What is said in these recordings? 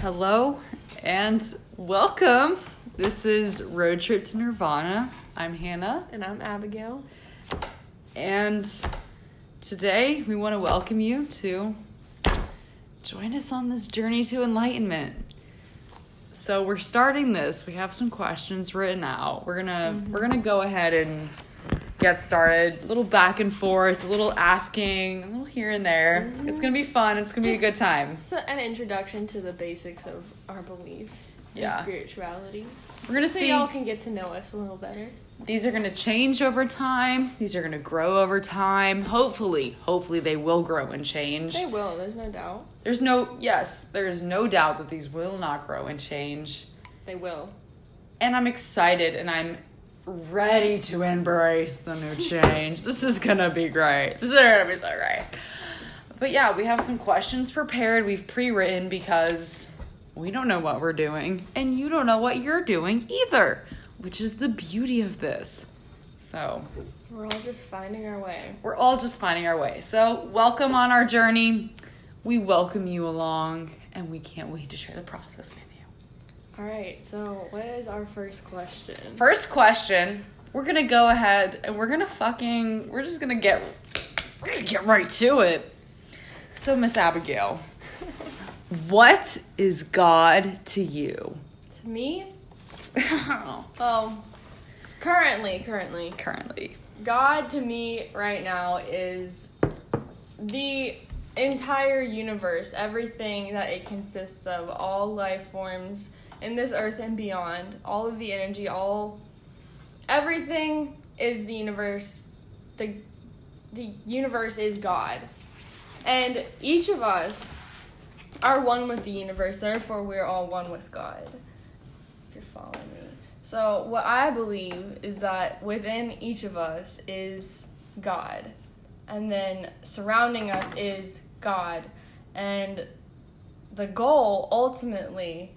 Hello and welcome. This is Road Trip to Nirvana. I'm Hannah, And I'm Abigail. and today we want to welcome you to join us on this journey to enlightenment. So we're starting this. We have some questions written out. We're gonna mm-hmm. we're gonna go ahead and get started. A little back and forth, a little asking, a little here and there. Mm-hmm. It's gonna be fun. It's gonna be a good time. So, an introduction to the basics of our beliefs Yeah. and spirituality. We're gonna So see. y'all can get to know us a little better. These are to change over time. These are to grow over time. Hopefully, hopefully they will grow and change. They will, there's no doubt. There's no yes, there is no doubt that these will not grow and change. They will. And I'm excited and I'm ready to embrace the new change. this is to be great. This is to be so great. But yeah, we have some questions prepared. We've pre-written because we don't know what we're doing and you don't know what you're doing either, which is the beauty of this. So, We're all just finding our way. we're all just finding our way. So, welcome on our journey. We welcome you along, and we can't wait to share the process you. All right, so what is our first question? First question we're gonna go ahead and we're gonna fucking, we're just gonna get, we're gonna get right to it. So, Miss Abigail, what is God to you? To me? Oh, currently, currently, Currently. God to me right now is the entire universe, everything that it consists of, all life forms in this earth and beyond, all of the energy, all everything is the universe. The the universe is God. And each of us are one with the universe, therefore we're all one with God. If you're following me. So, what I believe is that within each of us is God. And then surrounding us is God. And the goal ultimately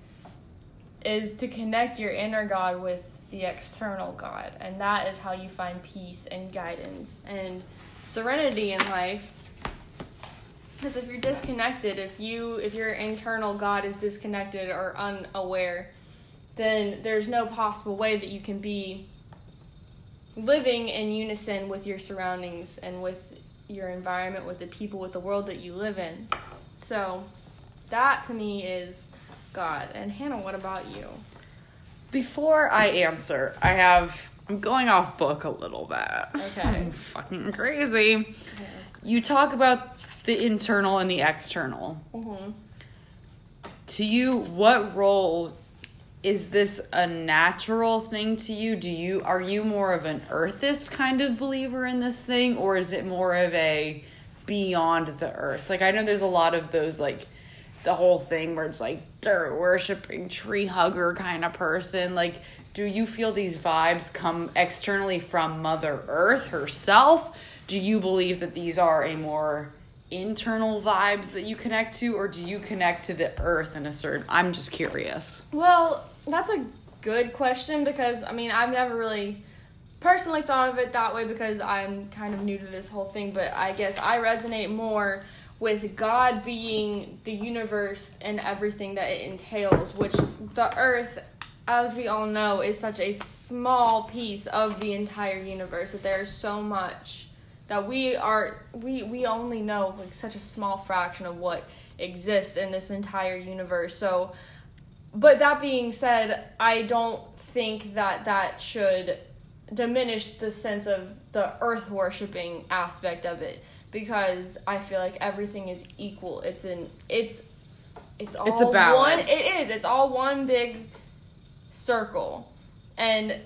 is to connect your inner God with the external God. And that is how you find peace and guidance and serenity in life. Because if you're disconnected, if you if your internal God is disconnected or unaware, then there's no possible way that you can be living in unison with your surroundings and with your environment, with the people, with the world that you live in. So, that to me is God. And Hannah, what about you? Before I answer, I have, I'm going off book a little bit. Okay. I'm fucking crazy. You talk about the internal and the external. Mm-hmm. To you, what role is this a natural thing to you? Do you are you more of an earthist kind of believer in this thing or is it more of a beyond the earth? Like I know there's a lot of those like the whole thing where it's like dirt worshiping tree hugger kind of person. Like do you feel these vibes come externally from mother earth herself? Do you believe that these are a more internal vibes that you connect to or do you connect to the earth in a certain i'm just curious Well, that's a good question because I mean I've never really personally thought of it that way because I'm kind of new to this whole thing, but I guess I resonate more with God being the universe and everything that it entails, which the earth as we all know is such a small piece of the entire universe that there's so much that we are we we only know like such a small fraction of what exists in this entire universe. So but that being said, I don't think that that should diminish the sense of the earth worshiping aspect of it because I feel like everything is equal. It's an it's it's all It's a one it is. It's all one big circle. And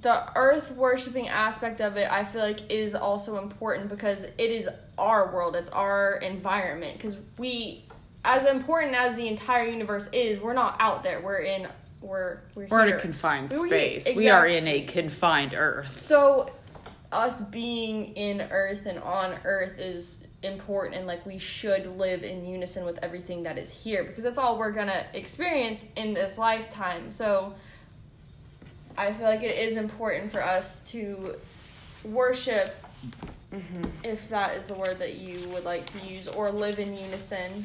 the earth worshiping aspect of it I feel like is also important because it is our world, it's our environment cuz we as important as the entire universe is, we're not out there. We're in we're we're, we're in a confined We're- space we are in a confined earth So us being in earth and on earth is important and like we should live in unison with everything that is here because that's all we're to experience in this lifetime. So I feel like it is important for us to worship if that is the word that you would like to use, or live in unison.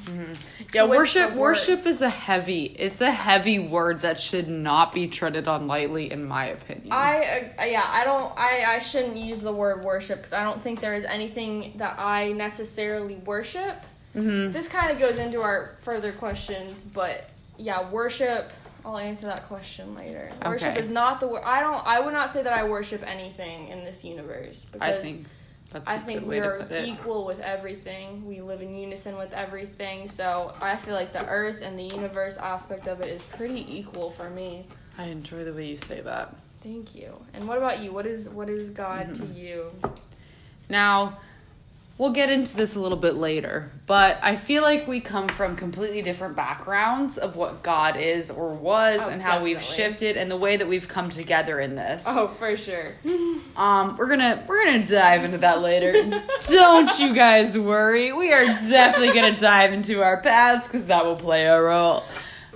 Yeah, worship worship is a heavy. It's a heavy word that should not be treaded on lightly in my opinion. I uh, yeah, I don't I I shouldn't use the word worship because I don't think there is anything that I necessarily worship. Mhm. This kind of goes into our further questions, but yeah, worship. I'll answer that question later. Worship is not the word. I don't. I would not say that I worship anything in this universe because I think that's I think we are to equal with everything. We live in unison with everything. So I feel like the earth and the universe aspect of it is pretty equal for me. I enjoy the way you say that. Thank you. And what about you? What is what is God to Mm-hmm. you? Now, we'll get into this a little bit later, but I feel like we come from completely different backgrounds of what God is or was Oh, and how we've shifted and the way that we've come together in this. Oh, for sure. Um, we're gonna we're gonna dive into that later. Don't you guys worry. We are definitely gonna dive into our past because that will play a role,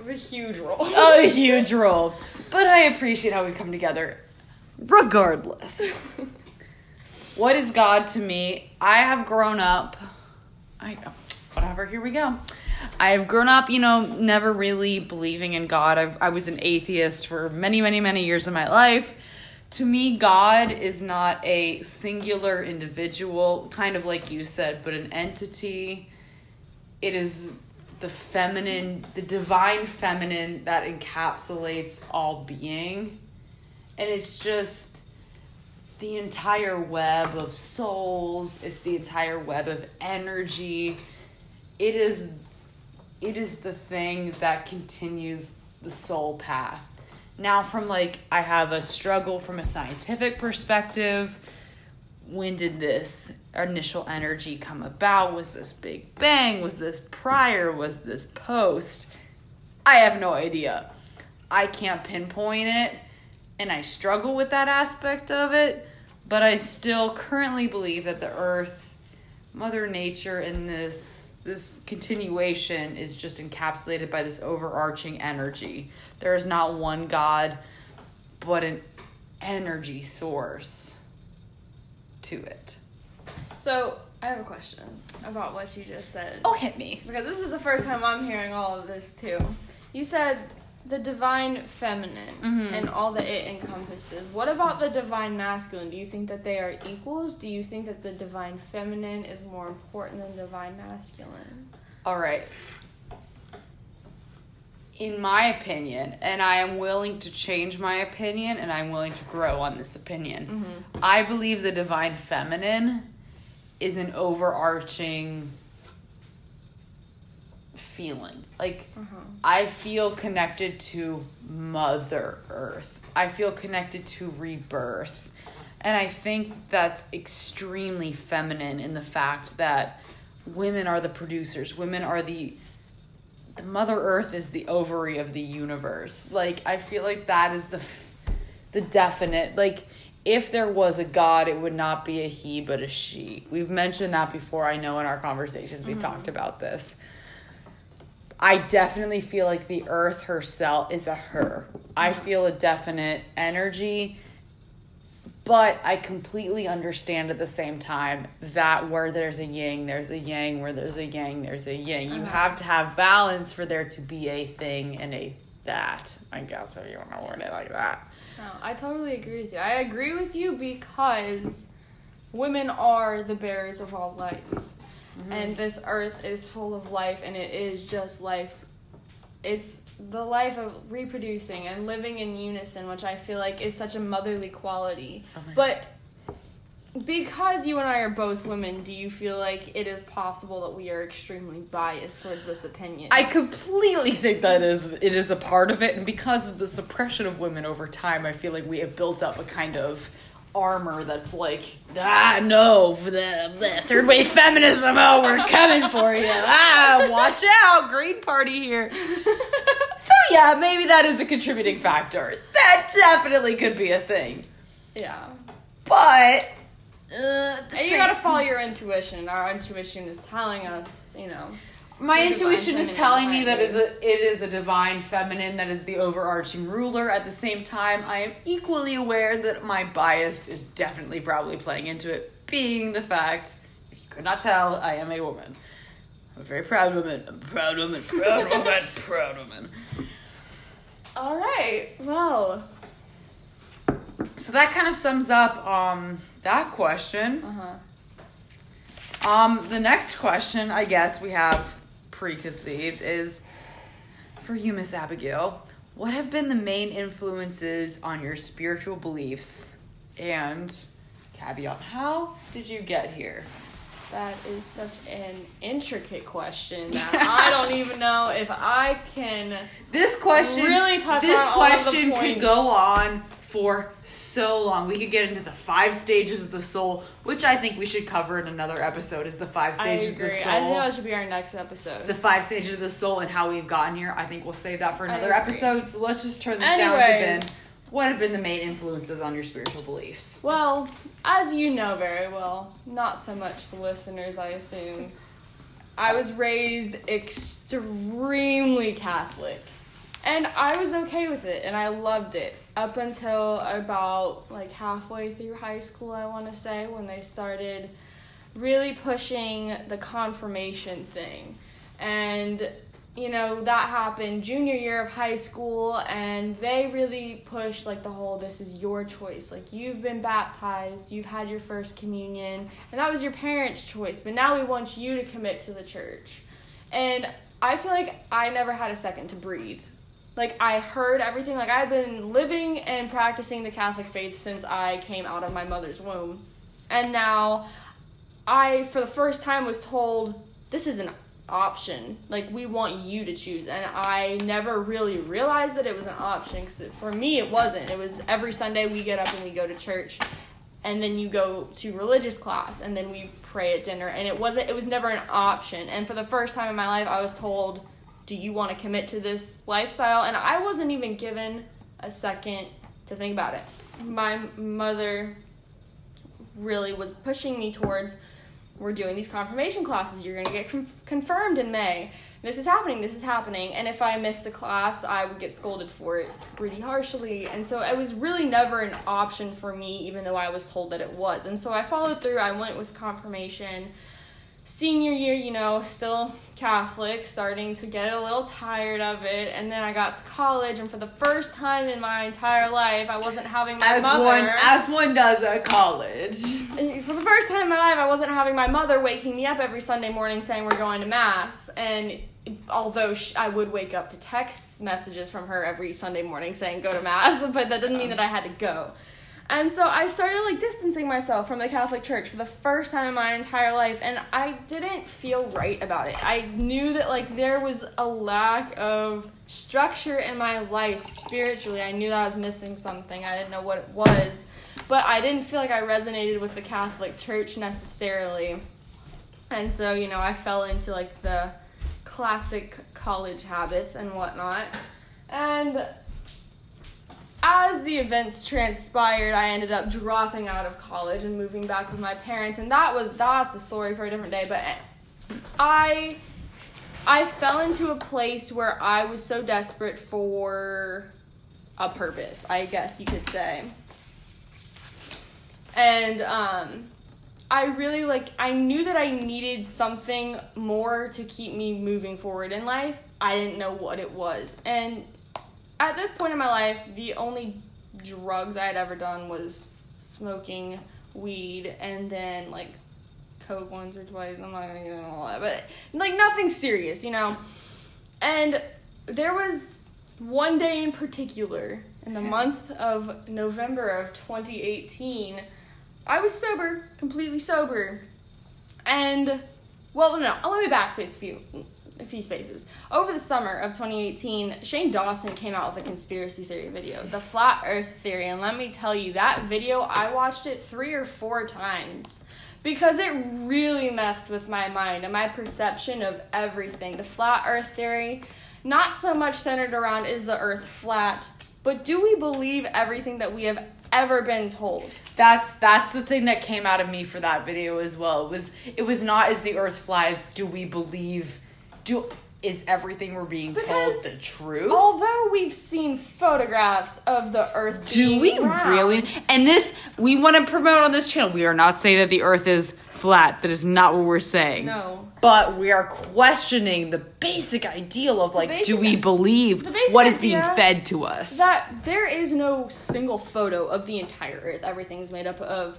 a huge role. a huge role. But I appreciate how we come together, regardless. What is God to me? I have grown up. I whatever. Here we go. I have grown up, you know, never really believing in God. I've, I was an atheist for many, many, many years of my life. To me, God is not a singular individual, kind of like you said, but an entity. It is the feminine, the divine feminine that encapsulates all being. And it's just the entire web of souls. It's the entire web of energy. It is it is the thing that continues the soul path. Now from like i have a struggle from a scientific perspective. When did this initial energy come about? Was this big bang? Was this prior? Was this post? I have no idea. I can't pinpoint it and I struggle with that aspect of it, but I still currently believe that the earth, mother nature and this this continuation is just encapsulated by this overarching energy. There is not one god but an energy source to it. So I have a question about what you just said. Oh, hit me. Because this is the first time I'm hearing all of this too. You said the divine feminine Mhm. and all that it encompasses. What about the divine masculine? Do you think that they are equals? Do you think that the divine feminine is more important than divine masculine? All right. In my opinion, and I am willing to change my opinion and I'm willing to grow on this opinion. I believe the divine feminine is an overarching feeling. Like, Uh-huh. I feel connected to Mother Earth. I feel connected to rebirth. And I think that's extremely feminine in the fact that women are the producers. Women are the the Mother Earth is the ovary of the universe. Like I feel like that is the the definite like if there was a god it would not be a he but a she. We've mentioned that before I know in our conversations we've talked about this. I definitely feel like the earth herself is a her. I feel a definite energy, but I completely understand at the same time that where there's a yin, there's a yang. Where there's a yang, there's a yin. You Uh-huh. have to have balance for there to be a thing and a that. I guess if you want to word it like that. No, I totally agree with you. I agree with you because women are the bearers of all life. Mm-hmm. And this earth is full of life and it is just life. It's the life of reproducing and living in unison, which I feel like is such a motherly quality. Oh but because you and I are both women, do you feel like it is possible that we are extremely biased towards this opinion? I completely think that is it is a part of it, and because of the suppression of women over time, I feel like we have built up a kind of armor that's like, ah, no, for the, the third wave feminism, oh, we're coming for you, ah, watch out, Green Party here. So yeah, maybe that is a contributing factor. That definitely could be a thing, yeah. but. Uh, you same- gotta follow your intuition. Our intuition is telling us, you know. My intuition is telling me that is a it is a divine feminine that is the overarching ruler. At the same time, I am equally aware that my bias is definitely probably playing into it being the fact, if you could not tell, I am a woman. I'm a very proud woman. I'm a proud woman, proud woman, proud woman. All right. Well. So that kind of sums up um that question. Uh huh. Um, the next question, I guess we have preconceived is for you, Miss Abigail. What have been the main influences on your spiritual beliefs? And caveat, how did you get here? That is such an intricate question that I don't even know if I can. This question Really touch this on all of the question could go on for so long. We could get into the five stages of the soul, which I think we should cover in another episode is the five stages of the soul. I think that should be our next episode. the five stages of the soul and how we've gotten here. I think we'll save that for another episode. So let's just turn this down to Ben. Anyways. What have been the main influences on your spiritual beliefs? Well, as you know very well, not so much the listeners, I assume. I was raised extremely Catholic. And I was okay with it and I loved it up until about like halfway through high school, I want to say, when they started really pushing the confirmation thing. And you know, that happened junior year of high school and they really pushed like the whole this is your choice. Like you've been baptized, you've had your first communion, and that was your parents' choice, but now we want you to commit to the church. And I feel like I never had a second to breathe. Like I heard everything. Like I've been living and practicing the Catholic faith since I came out of my mother's womb. And now I for the first time was told this is an option. Like we want you to choose. And I never really realized that it was an option cuz for me it wasn't. It was every Sunday we get up and we go to church and then you go to religious class and then we pray at dinner and it wasn't it was never an option. And for the first time in my life I was told do you want to commit to this lifestyle? And I wasn't even given a second to think about it. My mother really was pushing me towards we're doing these confirmation classes. You're going to get con- confirmed in May. This is happening. This is happening. And if I missed the class, I would get scolded for it pretty harshly. And so it was really never an option for me, even though I was told that it was. And so I followed through. I went with confirmation. Senior year, you know, still Catholic, starting to get a little tired of it. And then I got to college, and for the first time in my entire life, I wasn't having my As mother. one as one does at college. And for the first time in my life, I wasn't having my mother waking me up every Sunday morning saying we're going to mass. And although sh- I would wake up to text messages from her every Sunday morning saying go to mass, but that didn't mean that I had to go. And so I started like distancing myself from the Catholic Church for the first time in my entire life, and I didn't feel right about it. I knew that like there was a lack of structure in my life spiritually. I knew that I was missing something. I didn't know what it was, but I didn't feel like I resonated with the Catholic Church necessarily. And so, you know, I fell into like the classic college habits and whatnot. And as the events transpired, I ended up dropping out of college and moving back with my parents, and that was that's a story for a different day. But I I fell into a place where I was so desperate for a purpose, I guess you could say. And um I really like I knew that I needed something more to keep me moving forward in life. I didn't know what it was. And at this point in my life, the only drugs I had ever done was smoking weed and then like coke once or twice. I'm not gonna get into all that, but like nothing serious, you know. And there was one day in particular in the month of November of 2018. I was sober, completely sober, and well, no, no, let me backspace a few a few spaces. Over the summer of 2018, Shane Dawson came out with a conspiracy theory video, the flat earth theory, and let me tell you, that video I watched it 3 or 4 times because it really messed with my mind and my perception of everything. The flat earth theory, not so much centered around is the earth flat, but do we believe everything that we have ever been told? That's that's the thing that came out of me for that video as well. It was it was not is the earth flat, it's do we believe do is everything we're being Because told the truth? Although we've seen photographs of the Earth, Do we round, really? And this, we want to promote on this channel. We are not saying that the earth is flat. That is not what we're saying. No. But we are questioning the basic ideal of like, do we believe what is being fed to us? That there is no single photo of the entire Earth. Everything's made up of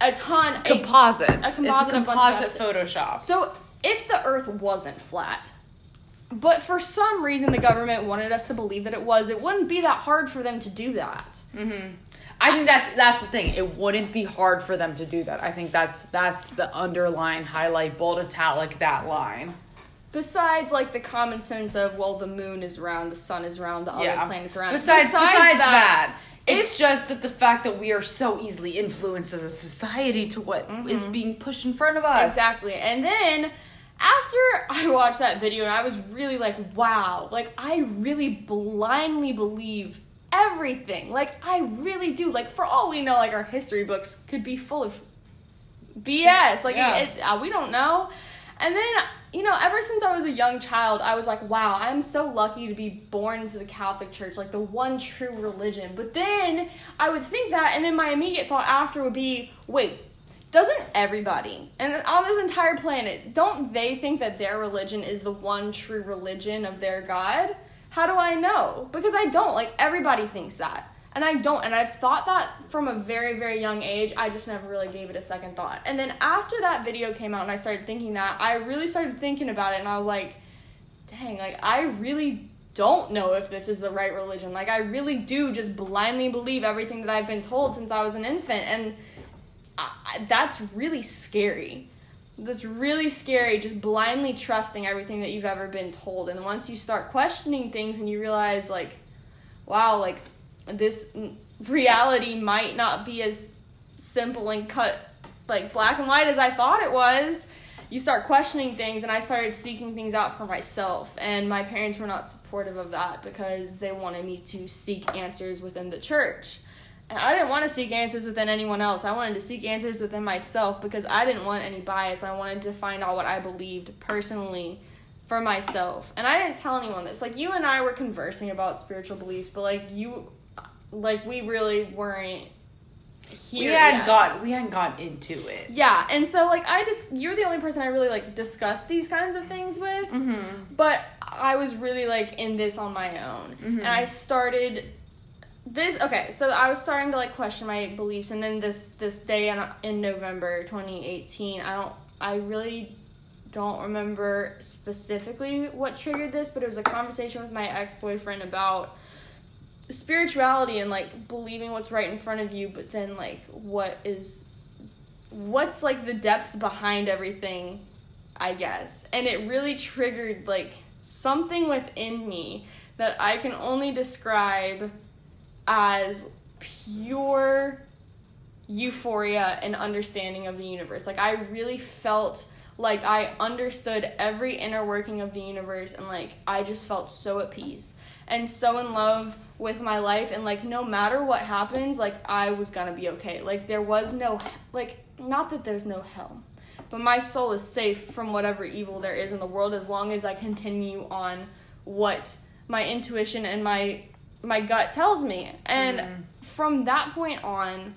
a ton. composites. a composite, it's a a composite. Photoshop. So if the Earth wasn't flat, but for some reason the government wanted us to believe that it was, it wouldn't be that hard for them to do that. Mm-hmm. I think that's that's the thing. It wouldn't be hard for them to do that. I think that's that's the underline, highlight, bold, italic that line. Besides, like the common sense of well, the moon is round, the sun is round, the other planets are round. Besides, besides, that, it's just that the fact that we are so easily influenced as a society to what mm-hmm. is being pushed in front of us. Exactly. And then after I watched that video and I was really like, wow, like I really blindly believe everything. Like I really do. Like for all we know, like our history books could be full of BS. Like Yeah. it, uh, we don't know. And then you know, ever since I was a young child, I was like, wow, I'm so lucky to be born into the Catholic Church, like the one true religion. But then I would think that, and then my immediate thought after would be, wait, doesn't everybody and on this entire planet don't they think that their religion is the one true religion of their god? How do i know? Because i don't. Like everybody thinks that. And i don't. And i've thought that from a very very young age. I just never really gave it a second thought. And then after that video came out and i started thinking that i really started thinking about it and i was like dang like i really don't know if this is the right religion. Like i really do just blindly believe everything that i've been told since i was an infant. And I- that's really scary. That's really scary, just blindly trusting everything that you've ever been told. And once you start questioning things and you realize, like, wow, like, this reality might not be as simple and cut, like, black and white as I thought it was, you start questioning things. And I started seeking things out for myself. And my parents were not supportive of that because they wanted me to seek answers within the church. And I didn't want to seek answers within anyone else. I wanted to seek answers within myself because I didn't want any bias. I wanted to find out what I believed personally for myself. And I didn't tell anyone this. Like you and I were conversing about spiritual beliefs, but like you like we really weren't here. we hadn't yet. got we hadn't gotten into it. Yeah, and so like I just you're the only person I really like discussed these kinds of things with. Mm-hmm. But I was really like in this on my own. And I started this okay, so I was starting to like question my beliefs and then this this day in, in November 2018, I don't I really don't remember specifically what triggered this, but it was a conversation with my ex-boyfriend about spirituality and like believing what's right in front of you, but then like what is what's like the depth behind everything, I guess. And it really triggered like something within me that I can only describe as pure euphoria and understanding of the universe. Like I really felt like I understood every inner working of the universe and like I just felt so at peace and so in love with my life and like no matter what happens like I was going to be okay. Like there was no like not that there's no hell. But my soul is safe from whatever evil there is in the world as long as I continue on what my intuition and my my gut tells me. And mm-hmm. from that point on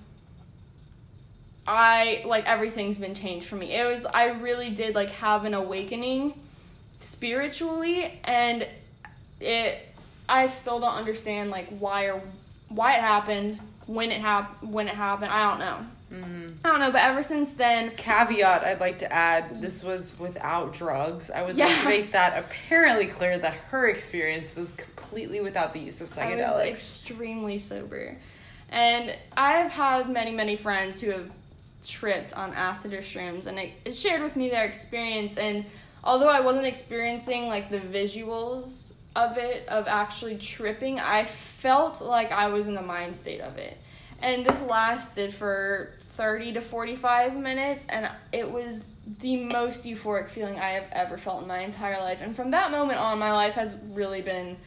I like everything's been changed for me. It was I really did like have an awakening spiritually and it I still don't understand like why or why it happened, when it happened, when it happened. I don't know. I don't know, but ever since then, Caveat I'd like to add this was without drugs. I would like to make that apparently clear that her experience was completely without the use of psychedelics. I was extremely sober. And I've had many, many friends who have tripped on acid or shrooms, and it, it shared with me their experience. And although I wasn't experiencing like the visuals of it, of actually tripping, I felt like I was in the mind state of it. And this lasted for 30 to 45 minutes, and it was the most euphoric feeling I have ever felt in my entire life. And from that moment on, my life has really been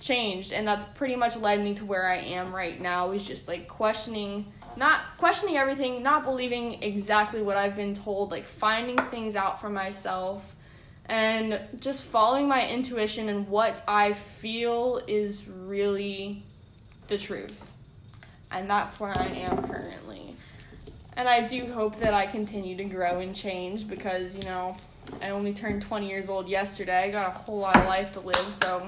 changed and that's pretty much led me to where I am right now is just like questioning not questioning everything, not believing exactly what I've been told, like finding things out for myself and just following my intuition and what I feel is really the truth. And that's where I am currently. And I do hope that I continue to grow and change because, you know, I only turned 20 years old yesterday. I got a whole lot of life to live, so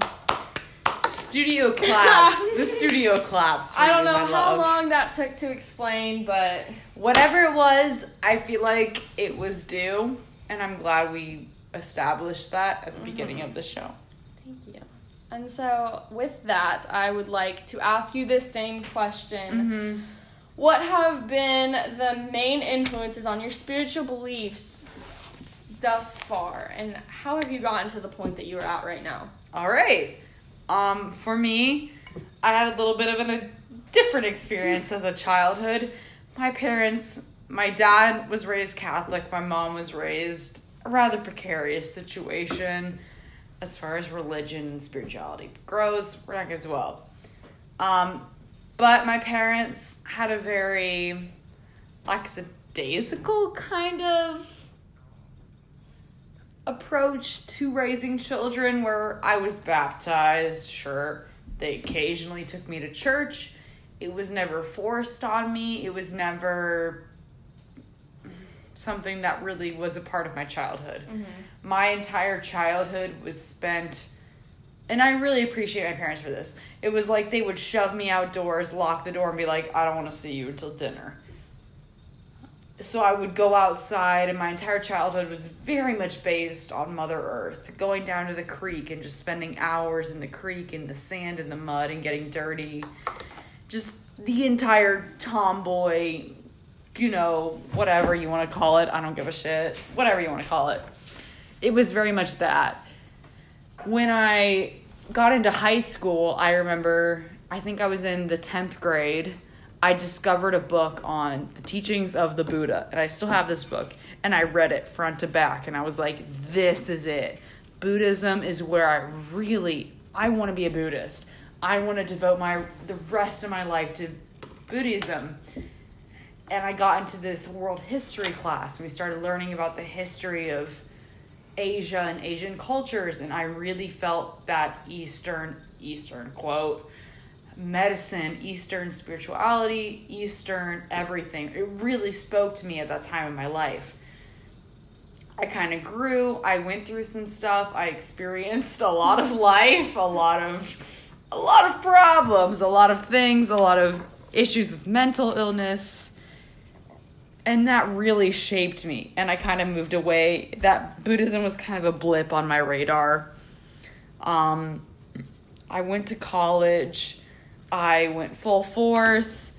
Studio claps. the studio claps. for I don't you, know how love. long that took to explain, but Whatever it was, I feel like it was due, and I'm glad we established that at the beginning of the show. Thank you. And so, with that, I would like to ask you this same question. Mm-hmm. What have been the main influences on your spiritual beliefs thus far? And how have you gotten to the point that you are at right now? All right. Um, for me, I had a little bit of an, a different experience as a childhood. My parents, my dad was raised Catholic, my mom was raised a rather precarious situation as far as religion and spirituality grows. We're not going to dwell. Um, but my parents had a very lackadaisical kind of approach to raising children where I was baptized, sure. They occasionally took me to church. It was never forced on me. It was never something that really was a part of my childhood. Mm-hmm. My entire childhood was spent and I really appreciate my parents for this. It was like they would shove me outdoors, lock the door and be like, "I don't want to see you until dinner." so I would go outside, and my entire childhood was very much based on Mother Earth. Going down to the creek and just spending hours in the creek in the sand and the mud and getting dirty. Just the entire tomboy, you know, whatever you want to call it. I don't give a shit. Whatever you want to call it. It was very much that. When I got into high school, I remember, I think I was in the 10th grade. I discovered a book on the teachings of the Buddha, and I still have this book. And I read it front to back, and I was like, "This is it. Buddhism is where I really I want to be a Buddhist. I want to devote my the rest of my life to Buddhism." And I got into this world history class, we started learning about the history of Asia and Asian cultures, and I really felt that Eastern Eastern quote medicine, Eastern spirituality, Eastern everything. It really spoke to me at that time in my life. I kind of grew. I went through some stuff. I experienced a lot of life, a lot of a lot of problems, a lot of things, a lot of issues with mental illness. And that really shaped me. And I kind of moved away. That Buddhism was kind of a blip on my radar. Um I went to college. I went full force.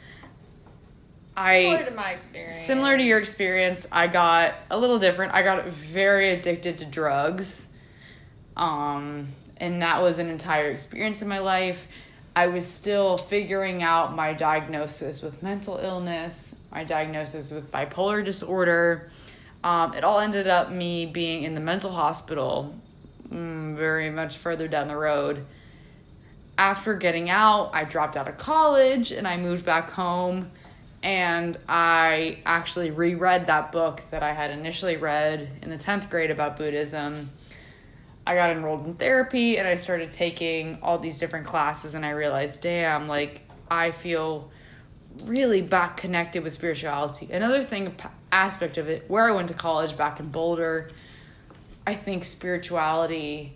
Similar I to my experience. similar to your experience, I got a little different. I got very addicted to drugs. Um and that was an entire experience in my life. I was still figuring out my diagnosis with mental illness, my diagnosis with bipolar disorder. Um, it all ended up me being in the mental hospital, mm, very much further down the road after getting out, I dropped out of college and I moved back home. And I actually reread that book that I had initially read in the 10th grade about Buddhism. I got enrolled in therapy and I started taking all these different classes, and I realized, damn, like, I feel really back connected with spirituality. Another thing, aspect of it, where I went to college back in Boulder, I think spirituality,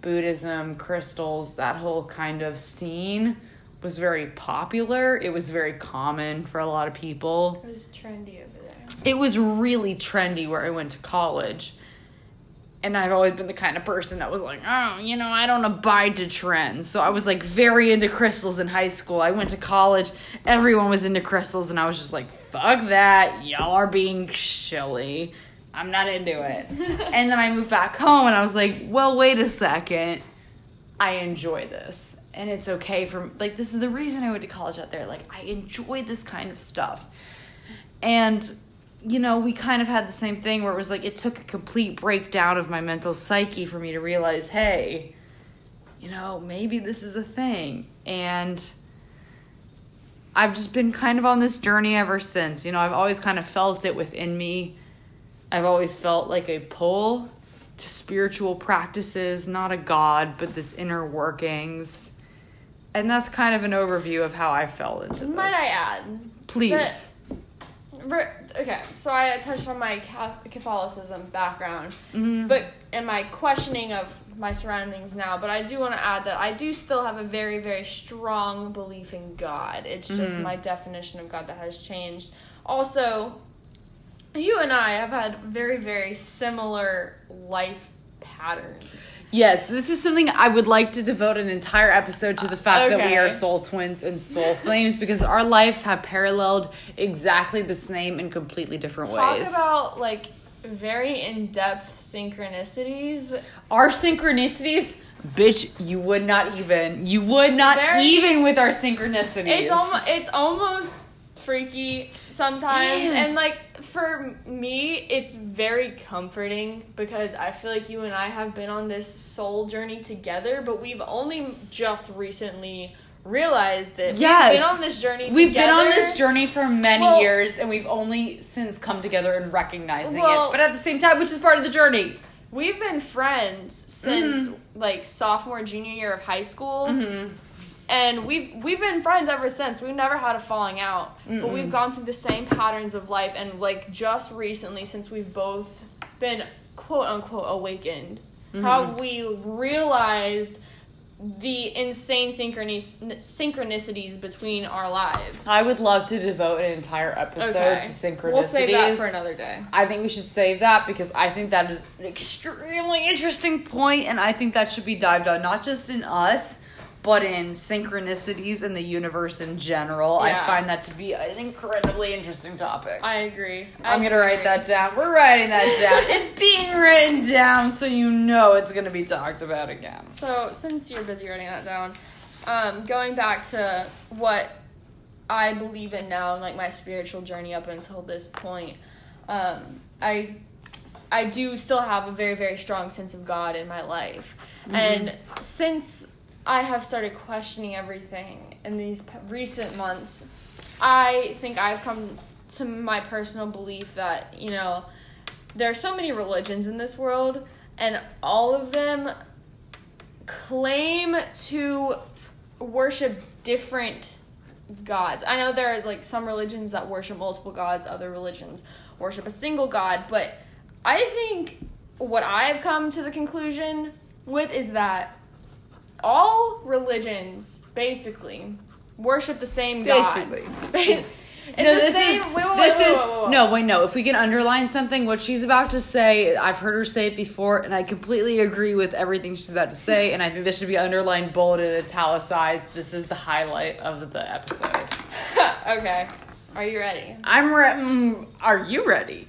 Buddhism, crystals, that whole kind of scene was very popular. It was very common for a lot of people. It was trendy over there. It was really trendy where I went to college. And I've always been the kind of person that was like, oh, you know, I don't abide to trends. So I was like very into crystals in high school. I went to college, everyone was into crystals, and I was just like, fuck that. Y'all are being silly. I'm not into it. and then I moved back home and I was like, well, wait a second. I enjoy this. And it's okay for like this is the reason I went to college out there. Like I enjoy this kind of stuff. And you know, we kind of had the same thing where it was like it took a complete breakdown of my mental psyche for me to realize, hey, you know, maybe this is a thing. And I've just been kind of on this journey ever since. You know, I've always kind of felt it within me. I've always felt like a pull to spiritual practices, not a god, but this inner workings. And that's kind of an overview of how I fell into this. Might I add? Please. Re- Okay, so I touched on my Catholicism background, Mhm. but and my questioning of my surroundings now. But I do want to add that I do still have a very, very strong belief in God. It's just my definition of God that has changed. Also, you and I have had very, very similar life patterns. Yes, this is something I would like to devote an entire episode to the fact that we are soul twins and soul flames because our lives have paralleled exactly the same in completely different Talk ways. about like very in depth synchronicities. our synchronicities, bitch, you would not even. You would not Very- even with our synchronicities. It's almost it's almost freaky sometimes, Yes. and like for me, it's very comforting because I feel like you and I have been on this soul journey together, but we've only just recently realized that Yes. we've been on this journey. We've been on this journey for many Well- years and we've only since come together and recognizing Well- it. But at the same time, which is part of the journey. We've been friends since Mm-hmm. like sophomore, junior year of high school. And we've we've been friends ever since. We've never had a falling out, but we've gone through the same patterns of life. And like just recently, since we've both been quote unquote awakened, Mm-hmm. have we realized the insane synchronic- synchronicities between our lives? I would love to devote an entire episode to synchronicities. We'll save that for another day. I think we should save that because I think that is an extremely interesting point, and I think that should be dived on not just in us, but in synchronicities in the universe in general. I find that to be an incredibly interesting topic. I agree. I'm I gonna write that down. We're writing that down. it's being written down, so you know it's gonna be talked about again. So, since you're busy writing that down, um, going back to what I believe in now, and like my spiritual journey up until this point, um, I I do still have a very very strong sense of God in my life, and since I have started questioning everything in these p- recent months, I think I've come to my personal belief that you know there are so many religions in this world, and all of them claim to worship different gods. I know there are like some religions that worship multiple gods, other religions worship a single god, but I think what I've come to the conclusion with is that all religions basically worship the same god. Basically. No, this same- is wait, wait, this wait, is no wait no. If we can underline something, what she's about to say, I've heard her say it before, and I completely agree with everything she's about to say. And I think this should be underlined, bolded, italicized. This is the highlight of the episode. okay. Are you ready? I'm re- mm, Are you ready?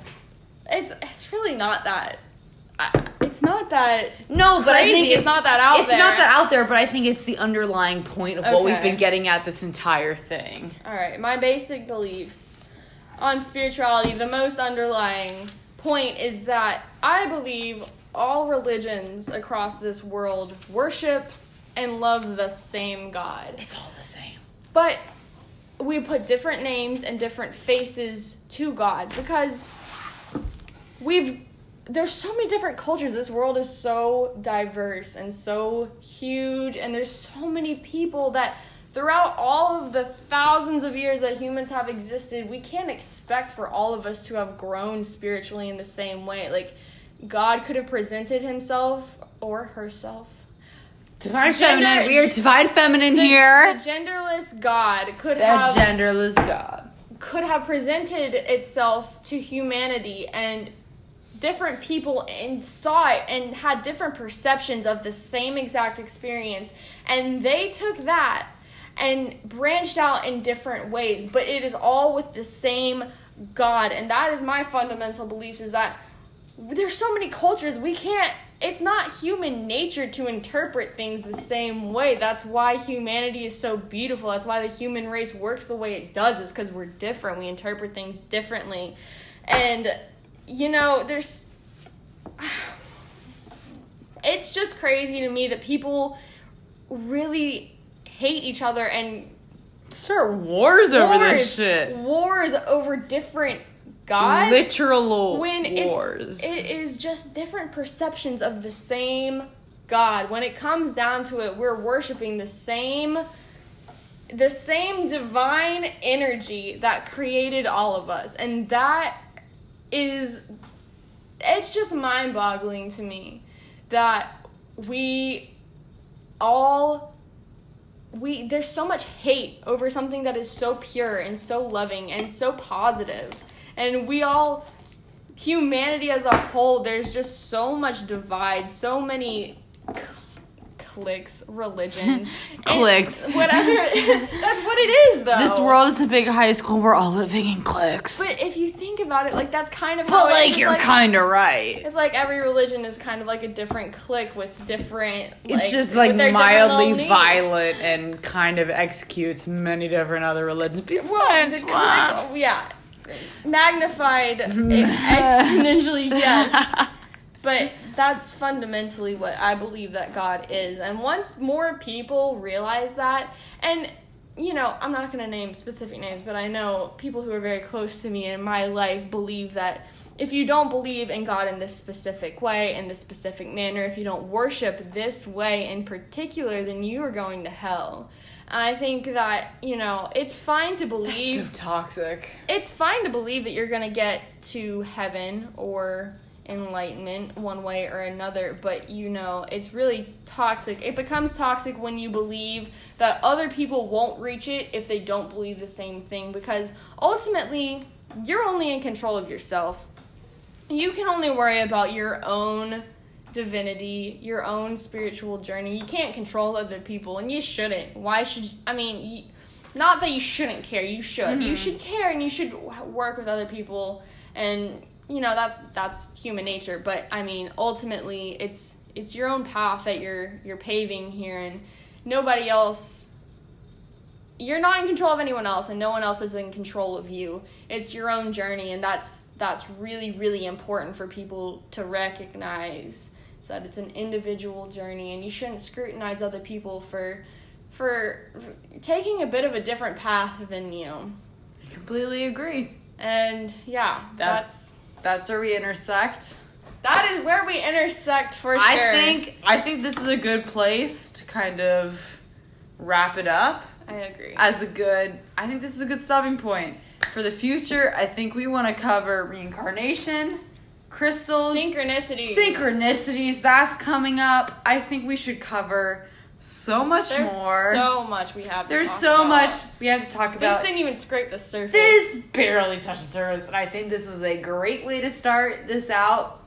It's it's really not that. I, it's not that. No, but I Crazy, think it's not that out It's there. not that out there, but I think it's the underlying point of what we've been getting at this entire thing. All right, my basic beliefs on spirituality, the most underlying point is that I believe all religions across this world worship and love the same God. It's all the same. But we put different names and different faces to God because we've there's so many different cultures. This world is so diverse and so huge and there's so many people that throughout all of the thousands of years that humans have existed, we can't expect for all of us to have grown spiritually in the same way. Like God could have presented himself or herself Divine Gender- feminine. We are divine feminine the, here. the genderless God could That have genderless God. could have presented itself to humanity and different people and saw it and had different perceptions of the same exact experience. And they took that and branched out in different ways. But it is all with the same god. And that is my fundamental beliefs is that there's so many cultures we can't it's not human nature to interpret things the same way. That's why humanity is so beautiful. That's why the human race works the way it does is because we're different. We interpret things differently. And you know there's it's just crazy to me that people really hate each other and Start wars over this shit. Wars over different gods. literal when wars. it's it is just different perceptions of the same God. When it comes down to it, we're worshiping the same the same divine energy that created all of us. And that is it's just mind-boggling to me that we all we there's so much hate over something that is so pure and so loving and so positive. And we all humanity as a whole there's just so much divide so many cliques religions Cliques. whatever that's what it is though this world is a big high school. We're all living in cliques. but if you think about it like that's kind of But like you're like, kind of right. it's like every religion is kind of like a different clique with different like, it's just like mildly violent and kind of executes many different other religions. Well, Besides, the wow. clique, yeah, magnified exponentially, yes. But that's fundamentally what I believe that God is. And once more people realize that, and you know, I'm not going to name specific names, but I know people who are very close to me in my life believe that if you don't believe in God in this specific way, in this specific manner, if you don't worship this way in particular, then you are going to hell. I think that, you know, it's fine to believe so toxic. it's fine to believe that you're going to get to heaven or enlightenment one way or another, but you know, it's really toxic. It becomes toxic when you believe that other people won't reach it if they don't believe the same thing because ultimately, you're only in control of yourself. You can only worry about your own divinity, your own spiritual journey. You can't control other people, and you shouldn't. Why should I mean? You, not that you shouldn't care. You should. You mm-hmm. should care, and you should w- work with other people, and you know that's that's human nature. But I mean, ultimately, it's it's your own path that you're you're paving here, and nobody else. You're not in control of anyone else, and no one else is in control of you. It's your own journey, and that's that's really really important for people to recognize is that it's an individual journey, and you shouldn't scrutinize other people for for taking a bit of a different path than you. Completely agree. And yeah, That's that's that's where we intersect. that is where we intersect for I sure. think I think this is a good place to kind of wrap it up I agree. as a good. I think this is a good stopping point for the future. I think we want to cover reincarnation, crystals, synchronicities. synchronicities. That's coming up. I think we should cover so much There's more. so much we have. To There's so about. much we have to talk about. This didn't even scrape the surface. This barely touched the surface, and I think this was a great way to start this out.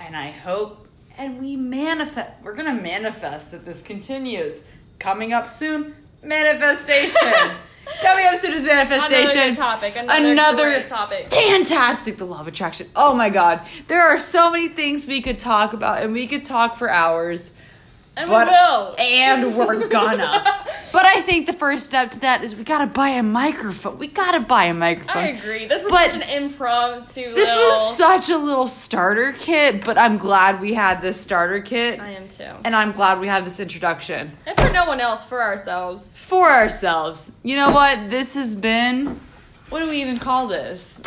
And I hope, and we manifest. We're gonna manifest that this continues. Coming up soon, manifestation. Coming up soon is manifestation. Another topic. Another, Another topic. Fantastic, the law of attraction. Oh my god, there are so many things we could talk about, and we could talk for hours. And But- we will. And we're gonna. but I think the first step to that is we gotta buy a microphone. We gotta buy a microphone. I agree. This was But- such an impromptu. This little- was such a little starter kit, but I'm glad we had this starter kit. I am too. And I'm glad we have this introduction And for no one else, for ourselves. for ourselves. You know what? This has been. What do we even call this?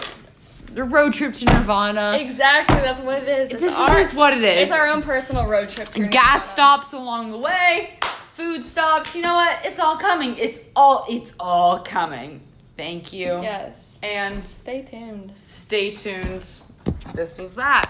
The road trip to Nirvana. Exactly. That's what it is. It's This our, is what it is. It's our own personal road trip. to Gas Nirvana. stops along the way, food stops. You know what? It's all coming. It's all. It's all coming. Thank you. Yes. And Stay tuned. stay tuned. This was that.